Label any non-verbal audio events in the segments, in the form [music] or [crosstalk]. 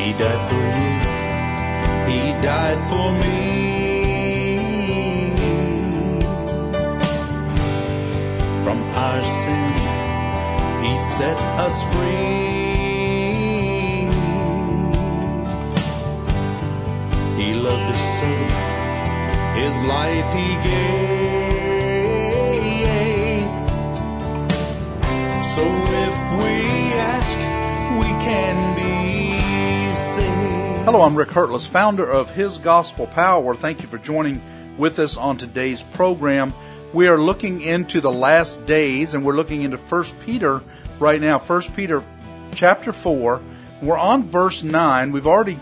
He died for you. He died for me. From our sin, He set us free. He loved us so, His life He gave. So if we ask, we can. Hello, I'm Rick Hertless, founder of His Gospel Power. Thank you for joining with us on today's program. We are looking into the last days and we're looking into 1 Peter right now. 1 Peter chapter 4. We're on verse 9. We've already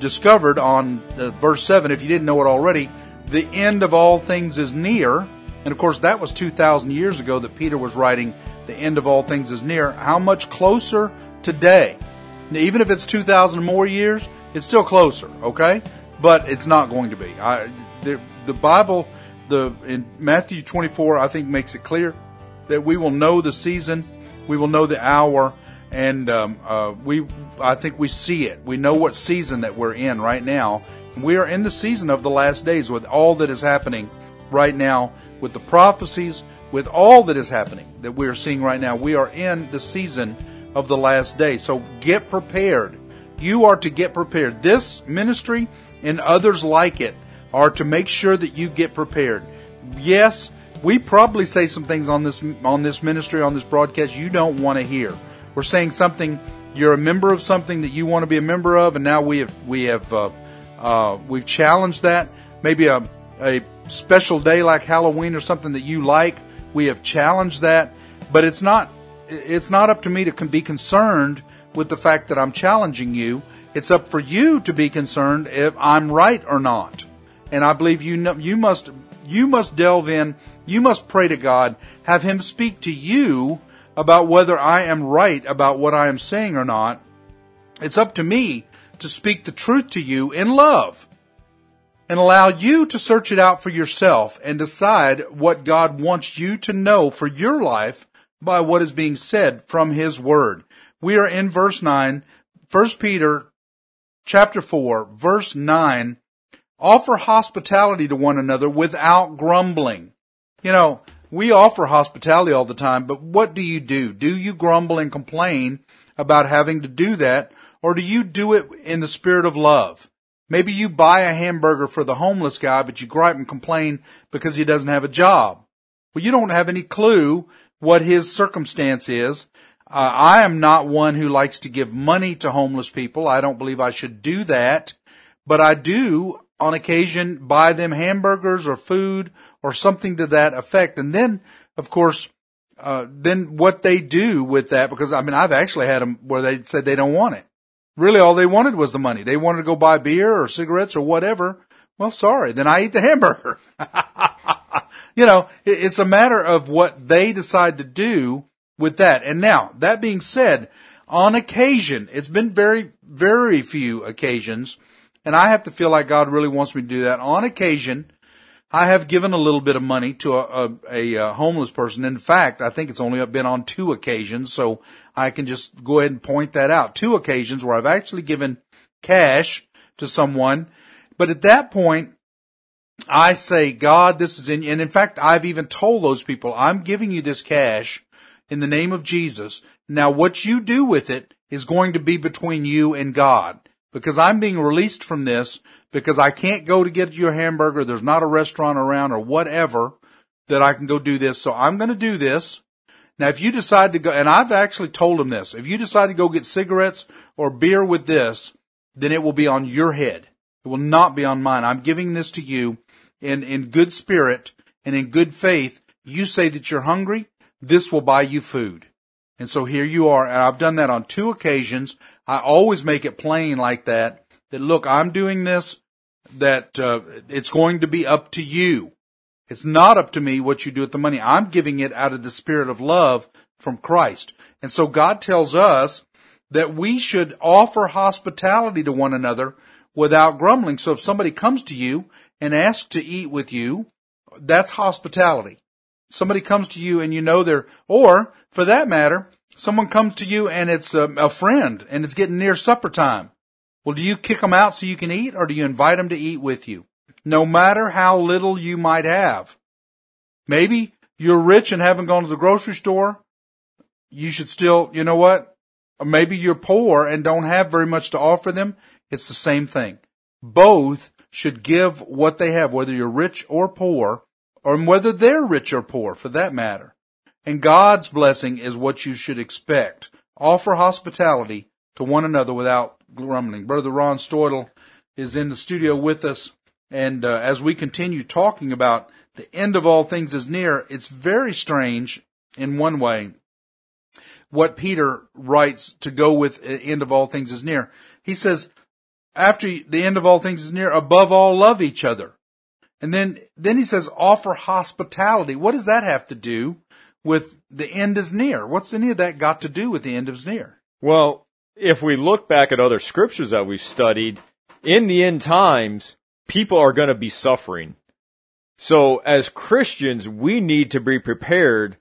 discovered on uh, verse 7, if you didn't know it already, the end of all things is near. And of course, that was 2,000 years ago that Peter was writing, the end of all things is near. How much closer today? Now, even if it's 2,000 more years, it's still closer, okay? But it's not going to be. I, the, the Bible, the, in Matthew 24, I think makes it clear that we will know the season, we will know the hour, and um, uh, we, I think we see it. We know what season that we're in right now. We are in the season of the last days with all that is happening right now, with the prophecies, with all that is happening that we are seeing right now. We are in the season of the last day. So get prepared. You are to get prepared. This ministry and others like it are to make sure that you get prepared. Yes, we probably say some things on this on this ministry on this broadcast you don't want to hear. We're saying something you're a member of something that you want to be a member of, and now we have we have uh, uh, we've challenged that. Maybe a a special day like Halloween or something that you like. We have challenged that, but it's not it's not up to me to be concerned with the fact that I'm challenging you. It's up for you to be concerned if I'm right or not. And I believe you know, you must you must delve in. You must pray to God, have Him speak to you about whether I am right about what I am saying or not. It's up to me to speak the truth to you in love and allow you to search it out for yourself and decide what God wants you to know for your life by what is being said from His Word. We are in verse 9, 1 Peter chapter 4, verse 9. Offer hospitality to one another without grumbling. You know, we offer hospitality all the time, but what do you do? Do you grumble and complain about having to do that, or do you do it in the spirit of love? Maybe you buy a hamburger for the homeless guy, but you gripe and complain because he doesn't have a job. Well, you don't have any clue what his circumstance is. Uh, I am not one who likes to give money to homeless people. I don't believe I should do that, but I do on occasion buy them hamburgers or food or something to that effect. And then, of course, uh, then what they do with that, because I mean, I've actually had them where they said they don't want it. Really all they wanted was the money. They wanted to go buy beer or cigarettes or whatever. Well, sorry, then I eat the hamburger. [laughs] you know, it's a matter of what they decide to do with that. And now, that being said, on occasion, it's been very, very few occasions, and I have to feel like God really wants me to do that. On occasion, I have given a little bit of money to a, a, a, uh, homeless person. In fact, I think it's only been on two occasions, so I can just go ahead and point that out. Two occasions where I've actually given cash to someone, but at that point, I say, God, this is in, and in fact, I've even told those people, I'm giving you this cash in the name of Jesus. Now what you do with it is going to be between you and God because I'm being released from this because I can't go to get you a hamburger. There's not a restaurant around or whatever that I can go do this. So I'm going to do this. Now, if you decide to go, and I've actually told them this, if you decide to go get cigarettes or beer with this, then it will be on your head. It will not be on mine. I'm giving this to you in, in good spirit and in good faith. You say that you're hungry. This will buy you food. And so here you are. And I've done that on two occasions. I always make it plain like that, that look, I'm doing this, that uh, it's going to be up to you. It's not up to me what you do with the money. I'm giving it out of the spirit of love from Christ. And so God tells us that we should offer hospitality to one another without grumbling. So if somebody comes to you and asks to eat with you, that's hospitality. Somebody comes to you and you know they're, or for that matter, someone comes to you and it's a, a friend and it's getting near supper time Well, do you kick them out so you can eat or do you invite them to eat with you? No matter how little you might have. Maybe you're rich and haven't gone to the grocery store. You should still, you know what? Maybe you're poor and don't have very much to offer them. It's the same thing. Both should give what they have, whether you're rich or poor, or whether they're rich or poor for that matter. And God's blessing is what you should expect. Offer hospitality to one another without grumbling. Brother Ron Steudle is in the studio with us. And uh, as we continue talking about the end of all things is near, it's very strange in one way what Peter writes to go with the end of all things is near. He says, after the end of all things is near, above all, love each other. And then, then he says, offer hospitality. What does that have to do with the end is near? What's any of that got to do with the end is near? Well, if we look back at other scriptures that we've studied, in the end times, people are going to be suffering. So as Christians, we need to be prepared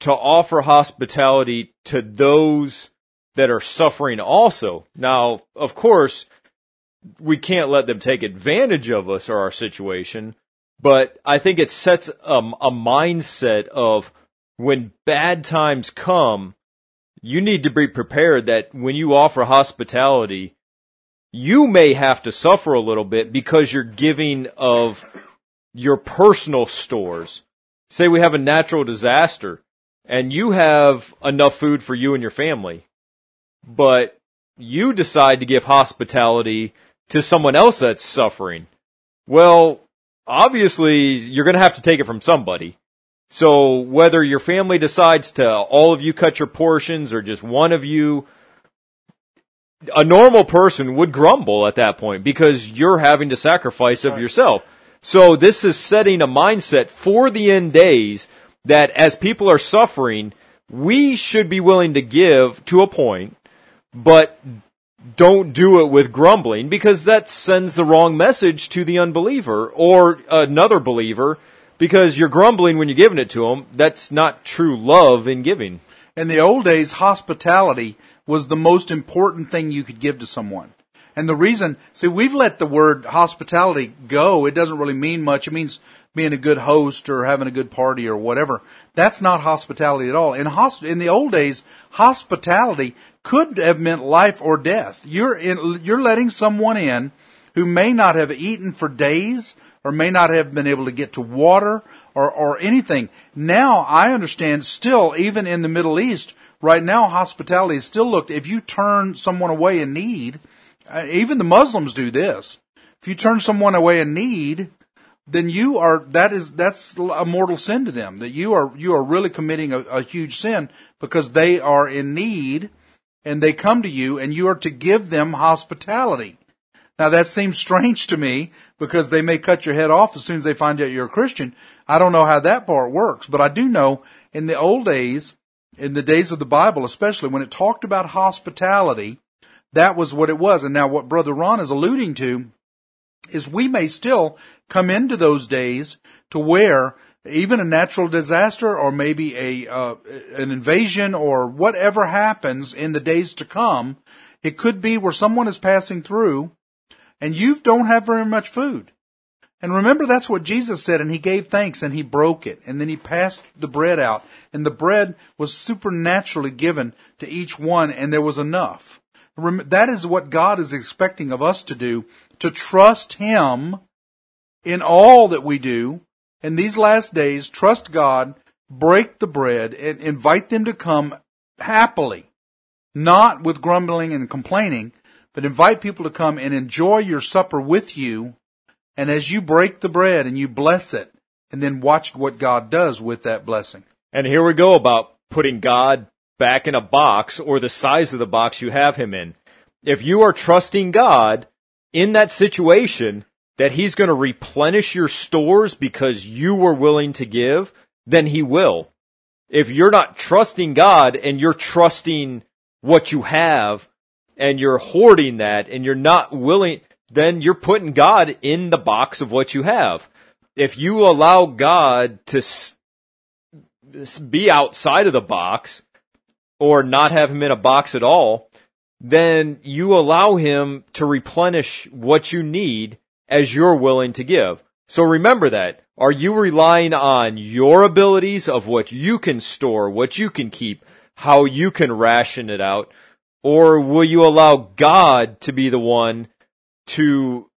to offer hospitality to those that are suffering also. Now, of course, we can't let them take advantage of us or our situation, but I think it sets a, a mindset of when bad times come, you need to be prepared that when you offer hospitality, you may have to suffer a little bit because you're giving of your personal stores. Say we have a natural disaster and you have enough food for you and your family, but you decide to give hospitality to someone else that's suffering. Well, obviously you're going to have to take it from somebody. So whether your family decides to all of you cut your portions or just one of you, a normal person would grumble at that point because you're having to sacrifice of yourself. So this is setting a mindset for the end days that as people are suffering, we should be willing to give to a point, but don't do it with grumbling because that sends the wrong message to the unbeliever or another believer because you're grumbling when you're giving it to them. That's not true love in giving. In the old days, hospitality was the most important thing you could give to someone. And the reason, see, we've let the word hospitality go. It doesn't really mean much. It means being a good host or having a good party or whatever. That's not hospitality at all. In hosp- in the old days, hospitality could have meant life or death. You're in, you're letting someone in who may not have eaten for days or may not have been able to get to water or, or anything. Now I understand still, even in the Middle East, right now hospitality is still looked, if you turn someone away in need, even the Muslims do this. If you turn someone away in need, then you are, that is, that's a mortal sin to them. That you are, you are really committing a, a huge sin because they are in need and they come to you and you are to give them hospitality. Now that seems strange to me because they may cut your head off as soon as they find out you're a Christian. I don't know how that part works, but I do know in the old days, in the days of the Bible especially, when it talked about hospitality, that was what it was. And now what Brother Ron is alluding to is we may still come into those days to where even a natural disaster or maybe a uh, an invasion or whatever happens in the days to come, it could be where someone is passing through and you don't have very much food. And remember that's what Jesus said and he gave thanks and he broke it and then he passed the bread out and the bread was supernaturally given to each one and there was enough. That is what God is expecting of us to do, to trust Him in all that we do. In these last days, trust God, break the bread, and invite them to come happily, not with grumbling and complaining, but invite people to come and enjoy your supper with you. And as you break the bread and you bless it, and then watch what God does with that blessing. And here we go about putting God back in a box or the size of the box you have him in. If you are trusting God in that situation that he's going to replenish your stores because you were willing to give, then he will. If you're not trusting God and you're trusting what you have, and you're hoarding that and you're not willing, then you're putting God in the box of what you have. If you allow God to be outside of the box or not have him in a box at all, then you allow him to replenish what you need as you're willing to give. So remember that. Are you relying on your abilities of what you can store, what you can keep, how you can ration it out? Or will you allow God to be the one to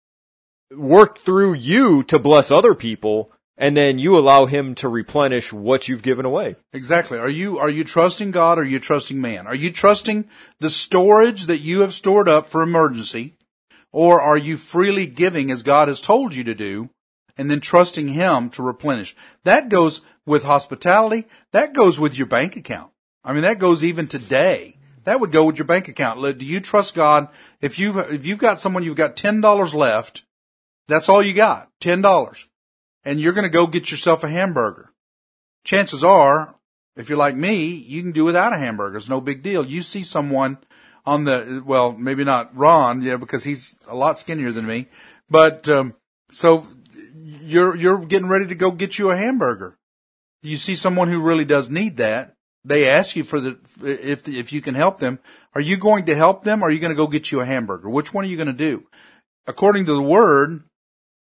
work through you to bless other people and then you allow him to replenish what you've given away. Exactly. Are you are you trusting God or are you trusting man? Are you trusting the storage that you have stored up for emergency or are you freely giving as God has told you to do and then trusting him to replenish? That goes with hospitality, that goes with your bank account. I mean that goes even today. That would go with your bank account. Do you trust God if you if you've got someone you've got $10 left, that's all you got, $10 and you're going to go get yourself a hamburger. Chances are, if you're like me, you can do without a hamburger. It's no big deal. You see someone on the, well, maybe not Ron, yeah, because he's a lot skinnier than me, but, um, so you're, you're getting ready to go get you a hamburger. You see someone who really does need that. They ask you for the, if, if you can help them. Are you going to help them or are you going to go get you a hamburger? Which one are you going to do? According to the word,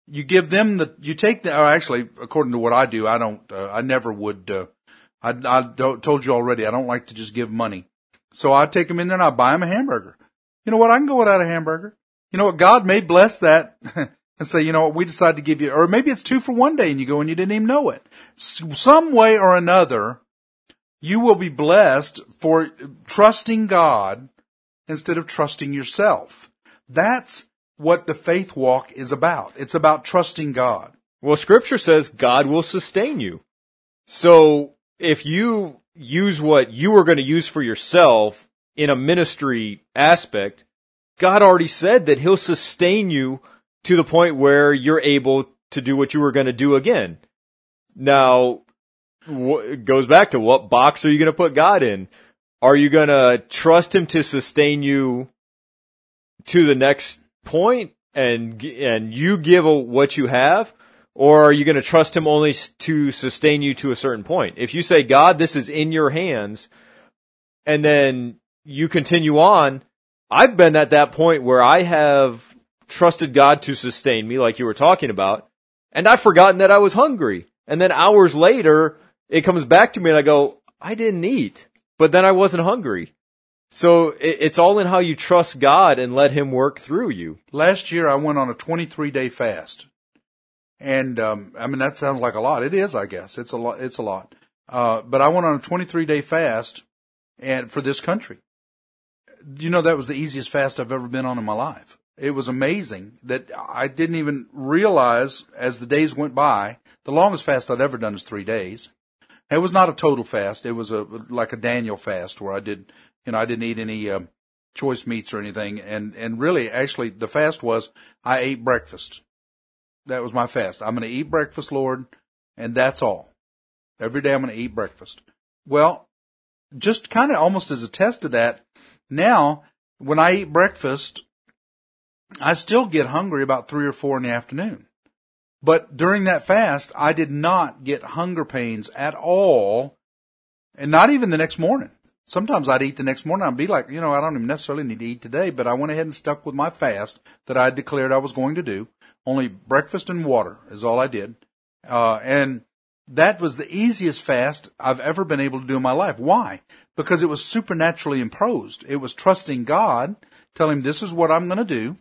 you give them the, you take the, or actually, according to what I do, I don't, uh, I never would, uh, I, I told you already, I don't like to just give money. So I take them in there and I buy them a hamburger. You know what? I can go without a hamburger. You know what? God may bless that [laughs] and say, you know what? We decided to give you, or maybe it's two for one day and you go and you didn't even know it. Some way or another, you will be blessed for trusting God instead of trusting yourself. That's what the faith walk is about. It's about trusting God. Well, scripture says God will sustain you. So if you use what you are going to use for yourself in a ministry aspect, God already said that he'll sustain you to the point where you're able to do what you were going to do again. Now, it goes back to what box are you going to put God in? Are you going to trust him to sustain you to the next point and and you give what you have or are you going to trust him only to sustain you to a certain point? If you say god this is in your hands and then you continue on i've been at that point where i have trusted god to sustain me like you were talking about and i've forgotten that i was hungry. And then hours later it comes back to me and i go i didn't eat but then i wasn't hungry so it's all in how you trust God and let Him work through you. Last year, I went on a 23 day fast, and um, I mean that sounds like a lot. It is, I guess. It's a lot. It's a lot. Uh, but I went on a 23 day fast, and for this country, you know that was the easiest fast I've ever been on in my life. It was amazing that I didn't even realize as the days went by. The longest fast I'd ever done is three days. It was not a total fast. It was a like a Daniel fast where I did you know, I didn't eat any um, choice meats or anything. And, and really, actually, the fast was I ate breakfast. That was my fast. I'm going to eat breakfast, Lord, and that's all. Every day I'm going to eat breakfast. Well, just kind of almost as a test of that, now when I eat breakfast, I still get hungry about three or four in the afternoon. But during that fast, I did not get hunger pains at all, and not even the next morning. Sometimes I'd eat the next morning. I'd be like, you know, I don't even necessarily need to eat today, but I went ahead and stuck with my fast that I had declared I was going to do. Only breakfast and water is all I did. Uh, and that was the easiest fast I've ever been able to do in my life. Why? Because it was supernaturally imposed. It was trusting God, telling him this is what I'm going to do.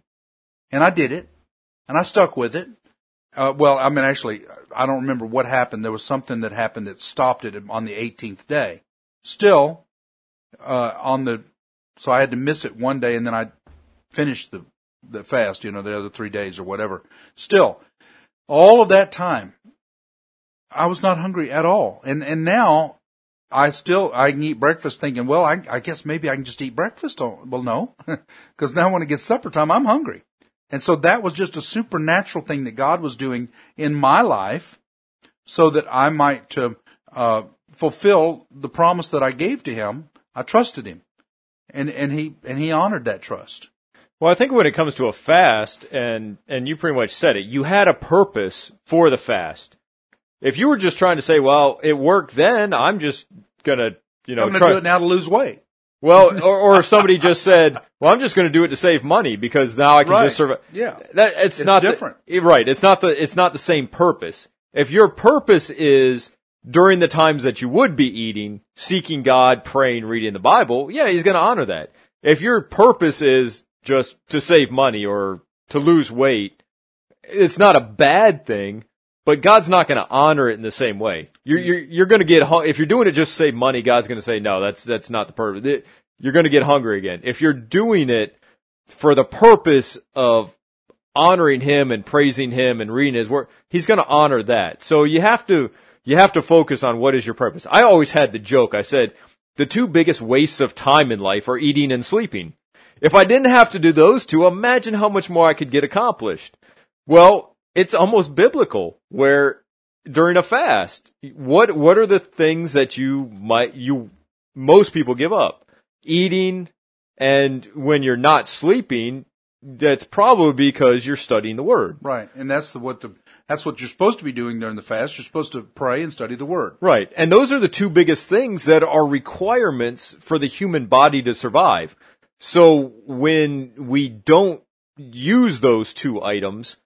And I did it. And I stuck with it. Uh, well, I mean, actually, I don't remember what happened. There was something that happened that stopped it on the 18th day. Still, uh, on the, so I had to miss it one day and then I finished the, the fast, you know, the other three days or whatever. Still, all of that time, I was not hungry at all. And, and now I still, I can eat breakfast thinking, well, I, I guess maybe I can just eat breakfast. Well, no, [laughs] because now when it gets supper time, I'm hungry. And so that was just a supernatural thing that God was doing in my life so that I might uh, uh, fulfill the promise that I gave to him I trusted him, and and he and he honored that trust. Well, I think when it comes to a fast, and and you pretty much said it, you had a purpose for the fast. If you were just trying to say, "Well, it worked then," I'm just gonna, you know, I'm gonna do it now to lose weight. Well, [laughs] or, or if somebody just said, "Well, I'm just going to do it to save money because now I can Right. just survive." Yeah. that it's, It's not different. eh, right? It's not the it's not the same purpose. If your purpose is during the times that you would be eating, seeking God, praying, reading the Bible, yeah, He's going to honor that. If your purpose is just to save money or to lose weight, it's not a bad thing. But God's not going to honor it in the same way. You're you're, you're going to get hung- if you're doing it just to save money. God's going to say no. That's that's not the purpose. You're going to get hungry again. If you're doing it for the purpose of honoring Him and praising Him and reading His Word, He's going to honor that. So you have to you have to focus on what is your purpose. I always had the joke. I said the two biggest wastes of time in life are eating and sleeping. If I didn't have to do those two, imagine how much more I could get accomplished. Well, it's almost biblical where during a fast, what, what are the things that you might, you, most people give up? Eating and when you're not sleeping, that's probably because you're studying the word. Right. And that's the, what the, that's what you're supposed to be doing during the fast. You're supposed to pray and study the word. Right. And those are the two biggest things that are requirements for the human body to survive. So when we don't use those two items,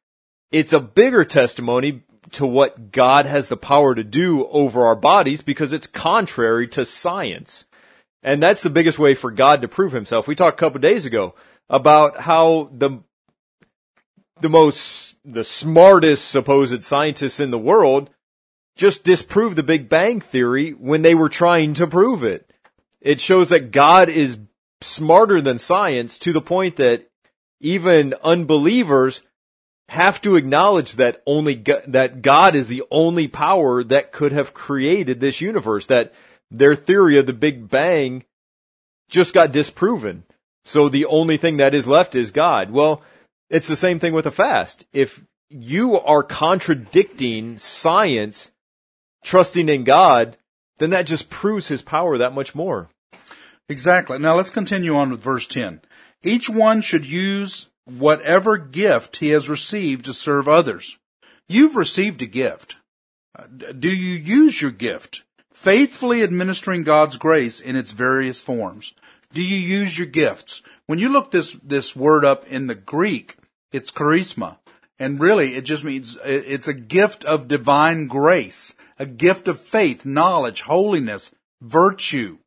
it's a bigger testimony to what God has the power to do over our bodies because it's contrary to science. And that's the biggest way for God to prove himself. We talked a couple days ago about how the the most the smartest supposed scientists in the world just disproved the Big Bang theory when they were trying to prove it. It shows that God is smarter than science to the point that even unbelievers have to acknowledge that only Go- that God is the only power that could have created this universe that their theory of the Big Bang just got disproven. So the only thing that is left is God. Well, it's the same thing with a fast. If you are contradicting science, trusting in God, then that just proves his power that much more. Exactly. Now let's continue on with verse 10. Each one should use whatever gift he has received to serve others. You've received a gift. Uh, Do you use your gift? Faithfully administering God's grace in its various forms. Do you use your gifts? When you look this, this word up in the Greek, it's charisma. And really, it just means it's a gift of divine grace, a gift of faith, knowledge, holiness, virtue.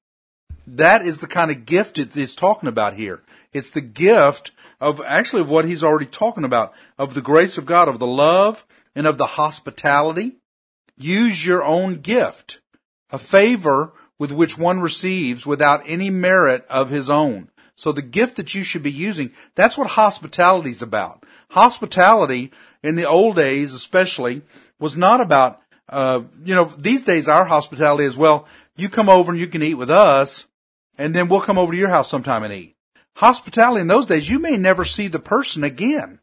That is the kind of gift it is talking about here. It's the gift of actually of what he's already talking about, of the grace of God, of the love and of the hospitality. Use your own gift, a favor with which one receives without any merit of his own. So the gift that you should be using, that's what hospitality is about. Hospitality in the old days, especially, was not about, uh, you know, these days our hospitality is, well, you come over and you can eat with us and then we'll come over to your house sometime and eat. Hospitality in those days, you may never see the person again.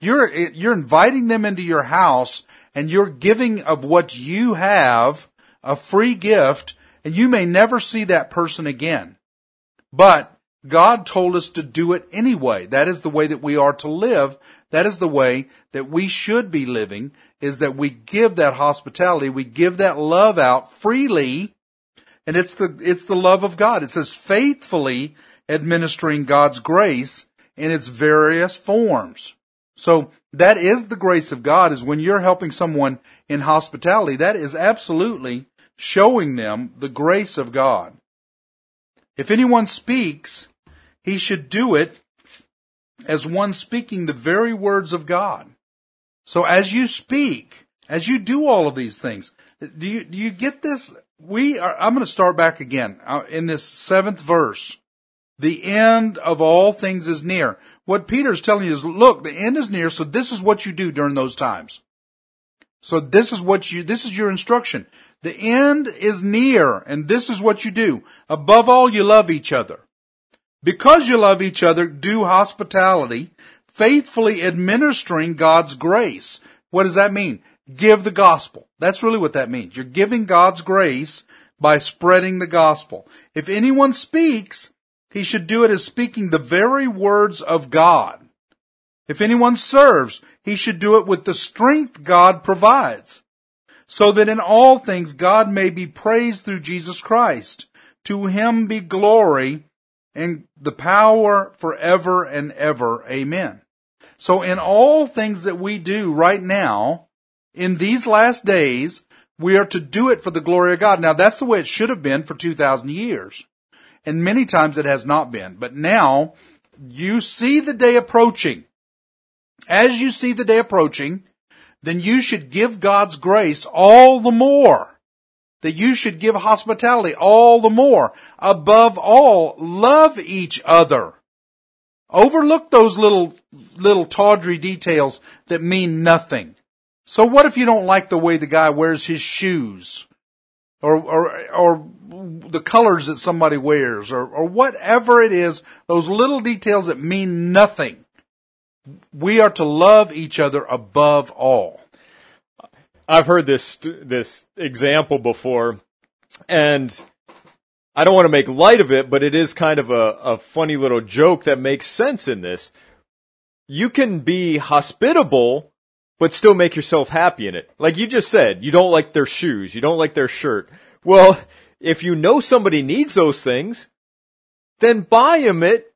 You're, you're inviting them into your house and you're giving of what you have, a free gift, and you may never see that person again. But God told us to do it anyway. That is the way that we are to live. That is the way that we should be living is that we give that hospitality. We give that love out freely. And it's the, it's the love of God. It says faithfully administering God's grace in its various forms. So that is the grace of God is when you're helping someone in hospitality, that is absolutely showing them the grace of God. If anyone speaks, he should do it as one speaking the very words of God. So as you speak, as you do all of these things, do you, do you get this? We are, I'm going to start back again uh, in this seventh verse. The end of all things is near. What Peter's telling you is, look, the end is near, so this is what you do during those times. So this is what you, this is your instruction. The end is near, and this is what you do. Above all, you love each other. Because you love each other, do hospitality, faithfully administering God's grace. What does that mean? Give the gospel. That's really what that means. You're giving God's grace by spreading the gospel. If anyone speaks, he should do it as speaking the very words of God. If anyone serves, he should do it with the strength God provides, so that in all things God may be praised through Jesus Christ. To him be glory and the power forever and ever. Amen. So in all things that we do right now, in these last days, we are to do it for the glory of God. Now that's the way it should have been for 2,000 years. And many times it has not been. But now, you see the day approaching. As you see the day approaching, then you should give God's grace all the more. That you should give hospitality all the more. Above all, love each other. Overlook those little, little tawdry details that mean nothing. So what if you don't like the way the guy wears his shoes? Or, or, or the colors that somebody wears or, or whatever it is, those little details that mean nothing. We are to love each other above all. I've heard this this example before, and I don't want to make light of it, but it is kind of a, a funny little joke that makes sense in this. You can be hospitable, but still make yourself happy in it. Like you just said, you don't like their shoes, you don't like their shirt. Well, if you know somebody needs those things, then buy them it,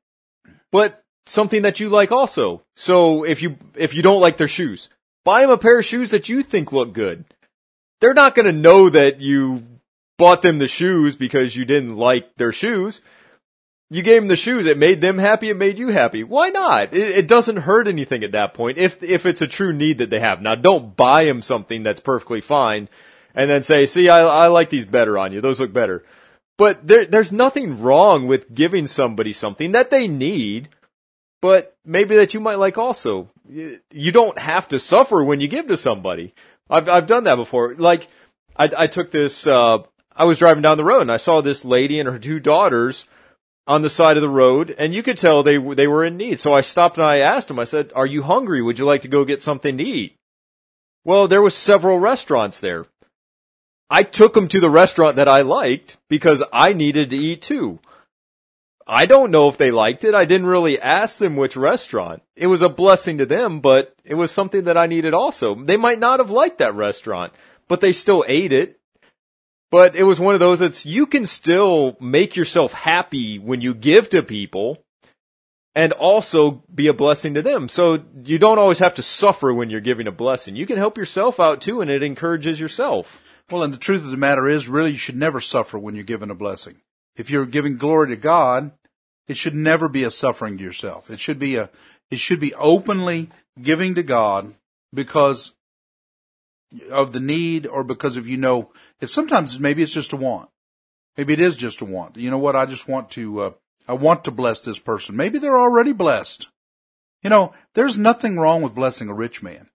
but something that you like also. So if you, if you don't like their shoes, buy them a pair of shoes that you think look good. They're not going to know that you bought them the shoes because you didn't like their shoes. You gave them the shoes. It made them happy. It made you happy. Why not? It, it, doesn't hurt anything at that point. If, if it's a true need that they have. Now don't buy them something that's perfectly fine and then say, see, I, I like these better on you. Those look better. But there, there's nothing wrong with giving somebody something that they need, but maybe that you might like also. You don't have to suffer when you give to somebody. I've, I've done that before. Like, I, I took this, uh, I was driving down the road and I saw this lady and her two daughters on the side of the road and you could tell they, they were in need. So I stopped and I asked them, I said, are you hungry? Would you like to go get something to eat? Well, there was several restaurants there. I took them to the restaurant that I liked because I needed to eat too. I don't know if they liked it. I didn't really ask them which restaurant. It was a blessing to them, but it was something that I needed also. They might not have liked that restaurant, but they still ate it. But it was one of those that's you can still make yourself happy when you give to people and also be a blessing to them. So you don't always have to suffer when you're giving a blessing. You can help yourself out too and it encourages yourself. Well, and the truth of the matter is, really, you should never suffer when you're given a blessing. If you're giving glory to God, it should never be a suffering to yourself. It should be a, it should be openly giving to God because of the need or because of you know, if sometimes maybe it's just a want. Maybe it is just a want. You know what? I just want to, uh, I want to bless this person. Maybe they're already blessed. You know, there's nothing wrong with blessing a rich man.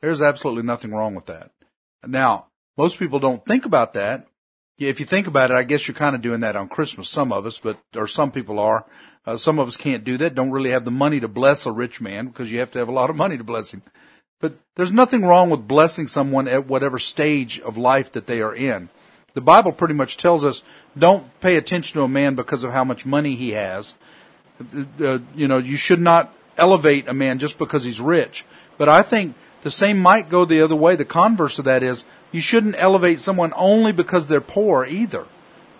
There's absolutely nothing wrong with that. Now, most people don't think about that. If you think about it, I guess you're kind of doing that on Christmas. Some of us, but, or some people are. Uh, some of us can't do that, don't really have the money to bless a rich man because you have to have a lot of money to bless him. But there's nothing wrong with blessing someone at whatever stage of life that they are in. The Bible pretty much tells us don't pay attention to a man because of how much money he has. Uh, you know, you should not elevate a man just because he's rich. But I think the same might go the other way. The converse of that is you shouldn't elevate someone only because they're poor either.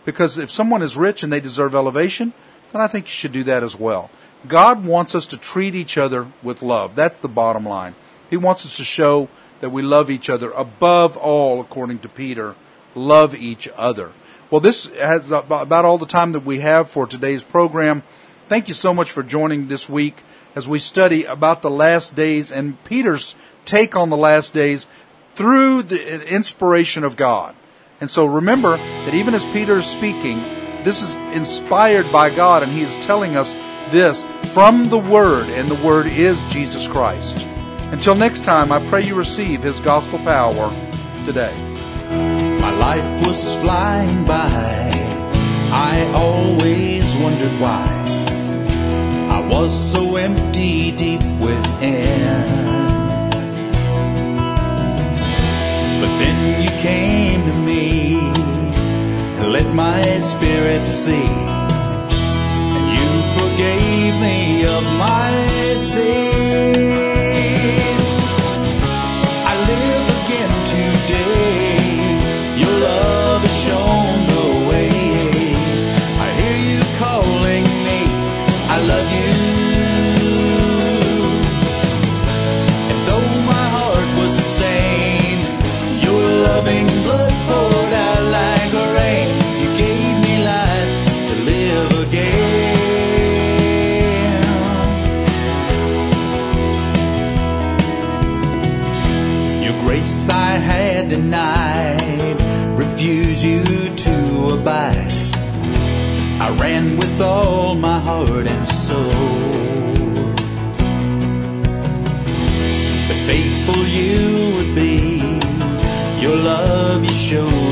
Because if someone is rich and they deserve elevation, then I think you should do that as well. God wants us to treat each other with love. That's the bottom line. He wants us to show that we love each other above all, according to Peter. Love each other. Well, this has about all the time that we have for today's program. Thank you so much for joining this week as we study about the last days and Peter's take on the last days through the inspiration of God. And so remember that even as Peter is speaking, this is inspired by God and he is telling us this from the Word, and the Word is Jesus Christ. Until next time, I pray you receive his gospel power today. My life was flying by. I always wondered why. I was so empty deep within. Came to me and let my spirit see. And you forgave me of my sin. denied, refuse you to abide. I ran with all my heart and soul. But faithful you would be, your love you showed.